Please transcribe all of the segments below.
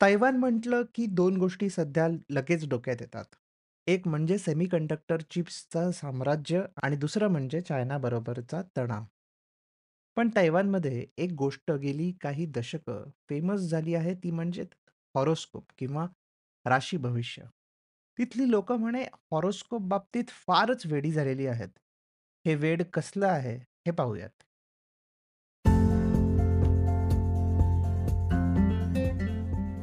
Taiwan म्हटलं की दोन गोष्टी सध्या लगेच डोक्यात येतात. एक म्हणजे सेमीकंडक्टर चिप्सचं साम्राज्य आणि दुसरं म्हणजे चायनाबरोबरचा तणाव. पण तैवानमध्ये एक गोष्ट गेली काही दशकं फेमस झाली आहे ती म्हणजे हॉरोस्कोप किंवा राशी भविष्य. तिथली लोकं म्हणे हॉरोस्कोप बाबतीत फारच वेडी झालेली आहेत. हे वेड कसलं आहे हे पाहूयात.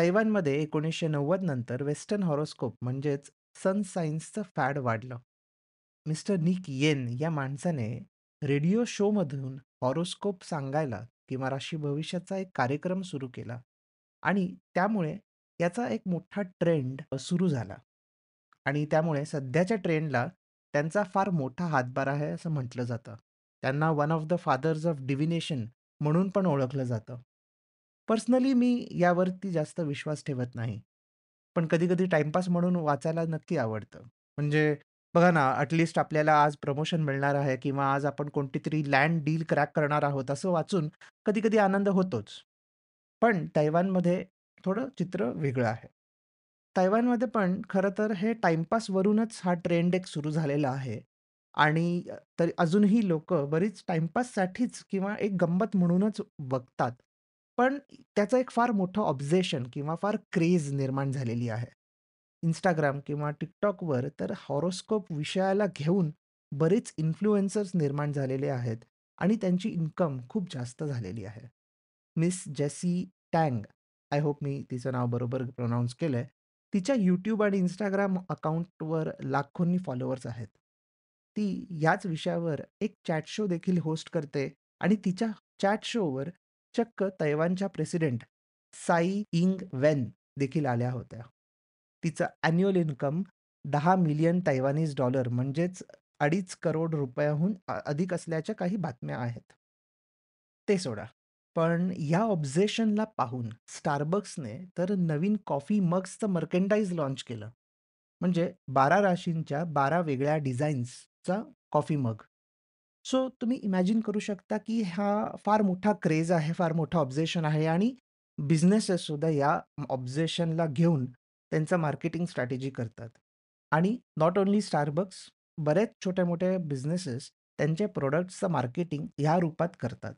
तैवानमध्ये एकोणीसशे नव्वद नंतर वेस्टर्न हॉरोस्कोप म्हणजेच सन सायन्सचं फॅड वाढलं. मिस्टर निक येन या माणसाने रेडिओ शोमधून हॉरोस्कोप सांगायला किंवा राशी भविष्याचा एक कार्यक्रम सुरू केला आणि त्यामुळे याचा एक मोठा ट्रेंड सुरू झाला आणि त्यामुळे सध्याच्या ट्रेंडला त्यांचा फार मोठा हातभार आहे असं म्हटलं जातं. त्यांना one of the fathers of divination म्हणून पण ओळखलं जातं. पर्सनली मी यावरती जास्त विश्वास ठेवत नाही. पण कधी-कधी टाईमपास म्हणून वाचायला नक्की आवडतं. म्हणजे बघा ना, ॲट आपल्याला आज प्रमोशन मिळणार आहे किंवा आज आपण कोणतीतरी लँड डील क्रॅक करणार आहोत, असं वाचून कधी-कधी आनंद होतोच. पण तैवानमध्ये थोडं चित्र वेगळं आहे. तैवानमध्ये पण खरं तर हे टाईमपासवरूनच हा ट्रेंड एक सुरू झालेला आहे आणि तरी अजूनही लोकं बरीच टाईमपाससाठीच किंवा एक गंमत म्हणूनच बघतात. पण त्याचं एक फार मोठं ऑब्झेशन किंवा फार क्रेज निर्माण झालेली आहे. Instagram किंवा TikTokवर तर हॉरोस्कोप विषयाला घेऊन बरेच इन्फ्लुएन्सर्स निर्माण झालेले आहेत आणि त्यांची इन्कम खूप जास्त झालेली आहे. Miss Jessie Tang, I hope मी तिचं नाव बरोबर प्रोनाउन्स केलंय. तिच्या YouTube आणि Instagram अकाउंटवर लाखोंनी फॉलोअर्स आहेत. ती याच विषयावर एक चॅट शो देखील होस्ट करते आणि तिच्या चॅट शोवर चक्क तैवानच्या प्रेसिडेंट साई इंग वेन देखील आल्या होत्या. तिचं अॅन्युअल इन्कम दहा मिलियन तैवानीज डॉलर म्हणजेच अडीच करोड रुपयाहून अधिक असल्याच्या काही बातम्या आहेत. ते सोडा. पण या ऑब्झेशनला पाहून स्टारबक्सने तर नवीन कॉफी मग्सचं मर्केंडाईज लॉन्च केलं. म्हणजे 12 राशींच्या 12 वेगळ्या डिझाईन्सचा कॉफी मग. सो तुम्ही इमॅजिन करू शकता, की हा फार मोठा क्रेज आहे, फार मोठा ऑब्झेशन आहे आणि बिझनेसेस सुद्धा या ऑब्झेशनला घेऊन त्यांचं मार्केटिंग स्ट्रॅटेजी करतात. आणि नॉट ओन्ली Starbucks, बरेच छोट्या-मोठ्या बिझनेसेस त्यांच्या प्रॉडक्ट्सचं मार्केटिंग ह्या रूपात करतात.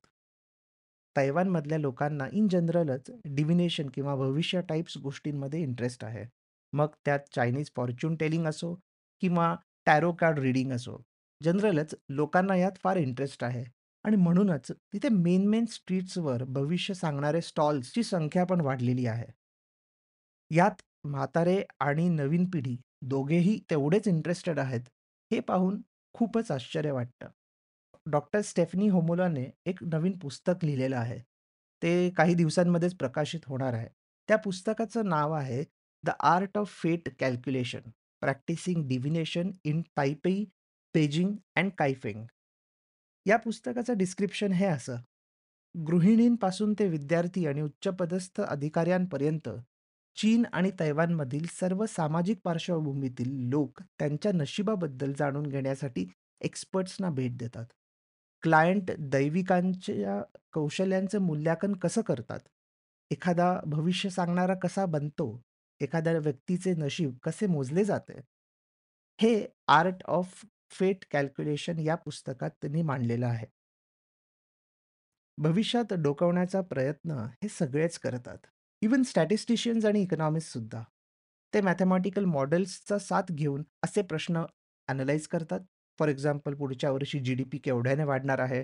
तैवानमधल्या लोकांना इन जनरलच डिव्हिनेशन किंवा भविष्य टाइप्स गोष्टींमध्ये इंटरेस्ट आहे. मग त्यात चायनीज फॉर्च्यून टेलिंग असो किंवा टॅरो कार्ड रीडिंग असो. जनरलच लोकांना यात फार इंटरेस्ट आहे आणि म्हणूनच तिथे मेन मेन स्ट्रीट्सवर भविष्य सांगणारे स्टॉल्सची संख्या पण वाढलेली आहे. यात म्हातारे आणि नवीन पिढी दोघेही तेवढेच इंटरेस्टेड आहेत, हे पाहून खूपच आश्चर्य वाटतं. डॉक्टर स्टेफनी होमोलाने एक नवीन पुस्तक लिहिलेलं आहे. ते काही दिवसांमध्येच प्रकाशित होणार आहे. त्या पुस्तकाचं नाव आहे the art of fate calculation practicing divination in Taipei Beijing and Kaifeng. या पुस्तकाचं डिस्क्रिप्शन हे असं, गृहिणींपासून ते विद्यार्थी आणि उच्चपदस्थ अधिकाऱ्यांपर्यंत चीन आणि तैवानमधील सर्व सामाजिक पार्श्वभूमीतील लोक त्यांच्या नशिबाबद्दल जाणून घेण्यासाठी एक्सपर्ट्सना भेट देतात. क्लायंट दैविकांच्या कौशल्यांचं मूल्यांकन कसं करतात? एखादा भविष्य सांगणारा कसा बनतो? एखाद्या व्यक्तीचे नशीब कसे मोजले जाते? हे आर्ट ऑफ फेट कॅल्क्युलेशन या पुस्तकात त्यांनी मांडलेलं आहे. भविष्यात डोकवण्याचा प्रयत्न हे सगळेच करतात. इव्हन स्टॅटिस्टिशियन्स आणि इकॉनॉमिस्ट ते मॅथेमॅटिकल मॉडेल्सचा साथ घेऊन असे प्रश्न ॲनलाइज करतात. फॉर एक्झाम्पल पुढच्या वर्षी जी-डी-पी केवढ्याने वाढणार आहे?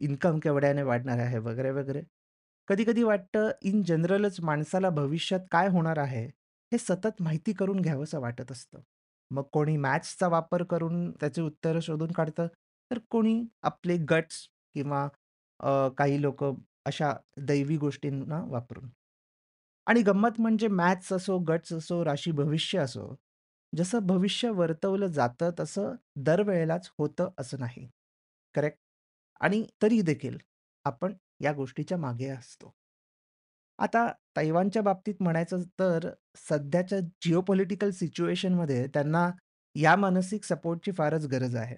इन्कम केवढ्याने वाढणार आहे? वगैरे, वगैरे. कधी-कधी वाटतं इन जनरलच माणसाला भविष्यात काय होणार आहे, हे सतत माहिती करून घ्यावंसं वाटत असतं. मग कोणी मॅथ्सचा वापर करून त्याची उत्तरं शोधून काढतं, तर कोणी आपले गट्स किंवा काही लोकं अशा दैवी गोष्टींना वापरून. आणि गंमत म्हणजे मॅथ्स असो, गट्स असो, राशी भविष्य असो, जसं भविष्य वर्तवलं जातं तसं दरवेळेलाच होतं असं नाही. करेक्ट? आणि तरी देखील आपण या गोष्टीच्या मागे असतो. आता तैवानच्या बाबतीत म्हणायचं तर सध्याच्या जिओपॉलिटिकल सिच्युएशनमध्ये त्यांना या मानसिक सपोर्टची फारच गरज आहे.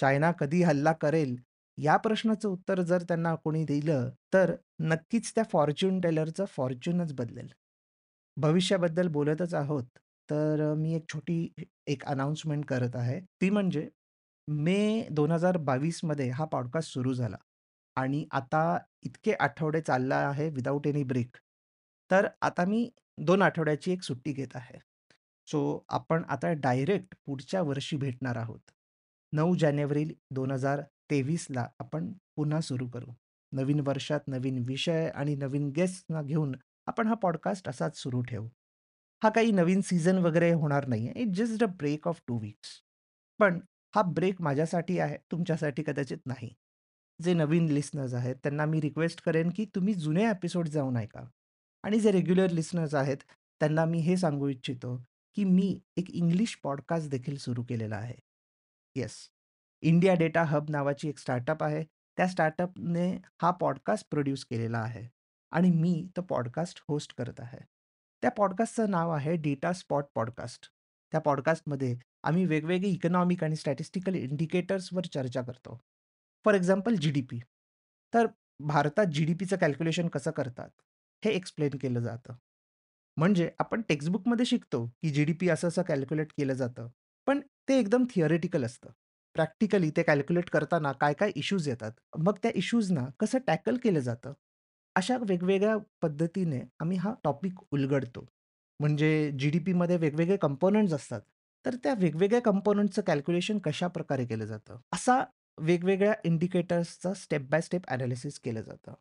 चायना कधी हल्ला करेल, या प्रश्नाचं उत्तर जर त्यांना कोणी दिलं, तर नक्कीच त्या फॉर्च्यून टेलरचं फॉर्च्यूनच बदलेल. भविष्याबद्दल बोलतच आहोत, तर मी एक छोटी एक अनाउन्समेंट करत आहे. ती म्हणजे मे 2022 मध्ये हा पॉडकास्ट सुरू झाला आणि आता इतके आठवडे चालला आहे विदाऊट एनी ब्रेक. तर आता मी 2 आठवड्याची एक सुट्टी घेत आहे. सो आपण आता डायरेक्ट पुढच्या वर्षी भेटणार आहोत. 9 जानेवारी 2023ला आपण पुन्हा सुरू करू. नवीन वर्षात नवीन विषय आणि नवीन गेस्टना घेऊन आपण हा पॉडकास्ट असाच सुरू ठेवू. हा काही नवीन सीझन वगैरे होणार नाहीये. It's just a break of 2 weeks. पण हा ब्रेक माझ्यासाठी आहे, तुमच्यासाठी कदाचित नाही. जे नवीन लिसनर्स आहेत, त्यांना मी रिक्वेस्ट करेन, की तुम्ही जुने एपिसोड जाऊन ऐका. आणि जे रेग्युलर लिसनर्स आहेत, त्यांना मी हे सांगू इच्छितो, की मी एक इंग्लिश पॉडकास्ट देखील सुरू केलेला आहे. येस. इंडिया डेटा हब नावाची एक स्टार्टअप आहे. त्या स्टार्टअपने हा पॉडकास्ट प्रोड्यूस केलेला आहे आणि मी तो पॉडकास्ट होस्ट करत आहे. त्या पॉडकास्टचं नाव आहे डेटा स्पॉट पॉडकास्ट. त्या पॉडकास्टमध्ये आम्ही वेगवेगळे इकॉनॉमिक आणि स्टॅटिस्टिकल इंडिकेटर्सवर चर्चा करतो. For example GDP. तर भारतात जी-डी-पीचं कॅल्क्युलेशन कसं करतात, हे एक्सप्लेन केलं जातं. म्हणजे आपण टेक्स्टबुकमध्ये शिकतो, की जी-डी-पी असं-असं कॅल्क्युलेट केलं जातं. पण ते एकदम थिअरेटिकल असतं. प्रॅक्टिकली ते कॅल्क्युलेट करताना काय-काय इश्यूज येतात. मग त्या इश्यूजना कसं टॅकल केलं जातं. अशा वेगवेगळ्या पद्धतीने आम्ही हा टॉपिक उलगडतो. म्हणजे जी-डी-पीमध्ये वेगवेगळे कंपोनंट्स असतात. तर त्या वेगवेगळ्या कंपोनंटचं कॅल्क्युलेशन कशाप्रकारे केलं जातं. असा वेगवेगळ्या इंडिकेटर्सचा स्टेप बाय स्टेप ॲनालिसिस केलं जातं.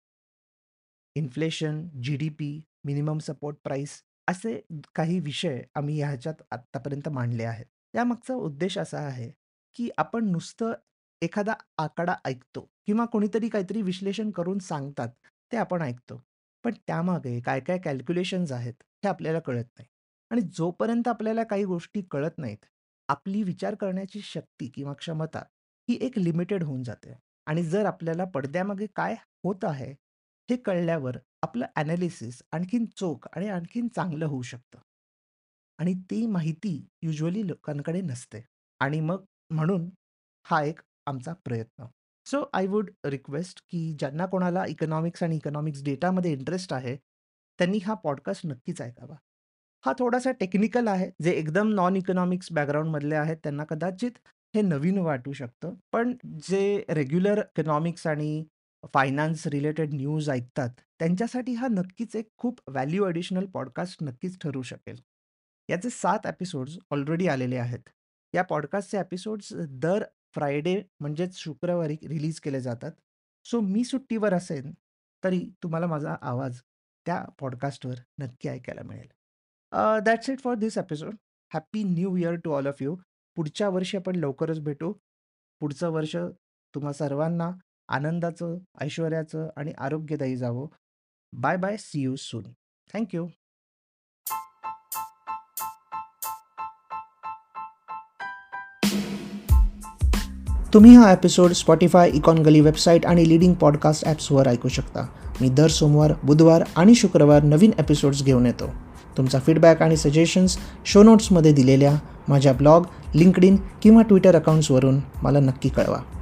Inflation, GDP, minimum support price असे काही विषय आम्ही ह्याच्यात आत्तापर्यंत मांडले आहेत. यामागचा उद्देश असा आहे, की आपण नुसतं एखादा आकडा ऐकतो किंवा कोणीतरी काहीतरी विश्लेषण करून सांगतात, ते आपण ऐकतो. पण त्यामागे काय-काय कॅल्क्युलेशन्स आहेत, हे आपल्याला कळत नाही. आणि जोपर्यंत आपल्याला काही गोष्टी कळत नाहीत, आपली विचार करण्याची शक्ती किंवा क्षमता ही एक लिमिटेड होऊन जाते. आणि जर आपल्याला पडद्यामागे काय होत आहे, हे कळल्यावर आपलं एनालिसिस आणखीन चोख आणि आणखीन चांगलं होऊ शकतं. आणि ती माहिती युजली लोकांकडे नसते. आणि मग म्हणून हा एक आमचा प्रयत्न. सो आय वुड रिक्वेस्ट की ज्यांना कोणाला इकॉनॉमिक्स आणि इकॉनॉमिक्स डेटामध्ये इंटरेस्ट आहे, त्यांनी हा पॉडकास्ट नक्कीच ऐकावा. हा थोडासा टेक्निकल आहे. जे एकदम नॉन इकॉनॉमिक्स बॅकग्राऊंडमधले आहेत, त्यांना कदाचित हे नवीन वाटू शकतं. पण जे रेग्युलर इकॉनॉमिक्स आणि फायनान्स रिलेटेड न्यूज ऐकतात, त्यांच्यासाठी हा नक्कीच एक खूप व्हॅल्यू ॲडिशनल पॉडकास्ट नक्कीच ठरू शकेल. याचे 7 एपिसोड्स ऑलरेडी आलेले आहेत. या पॉडकास्टचे एपिसोड्स दर फ्रायडे म्हणजेच शुक्रवारी रिलीज केले जातात. सो मी सुट्टीवर असेन, तरी तुम्हाला माझा आवाज त्या पॉडकास्टवर नक्की ऐकायला मिळेल. That's it for this episode. Happy new year to all of you. पुढच्या वर्षी आपण लवकरच भेटू. पुढचं वर्ष तुम्हा सर्वांना आनंदाचं, ऐश्वर्याचं आणि आरोग्यदायी जावो. Bye bye. See you soon. Thank you तुम्ही हा एपिसोड स्पॉटिफाय, इकॉनगली वेबसाईट आणि लीडिंग पॉडकास्ट ॲप्सवर ऐकू शकता. मी दर सोमवार, बुधवार आणि शुक्रवार नवीन एपिसोड्स घेऊन येतो. तुमचा फीडबॅक आणि सजेशन्स शो नोट्समध्ये दिलेल्या माझ्या ब्लॉग, लिंक्डइन किंवा ट्विटर अकाउंट्सवरून मला नक्की कळवा.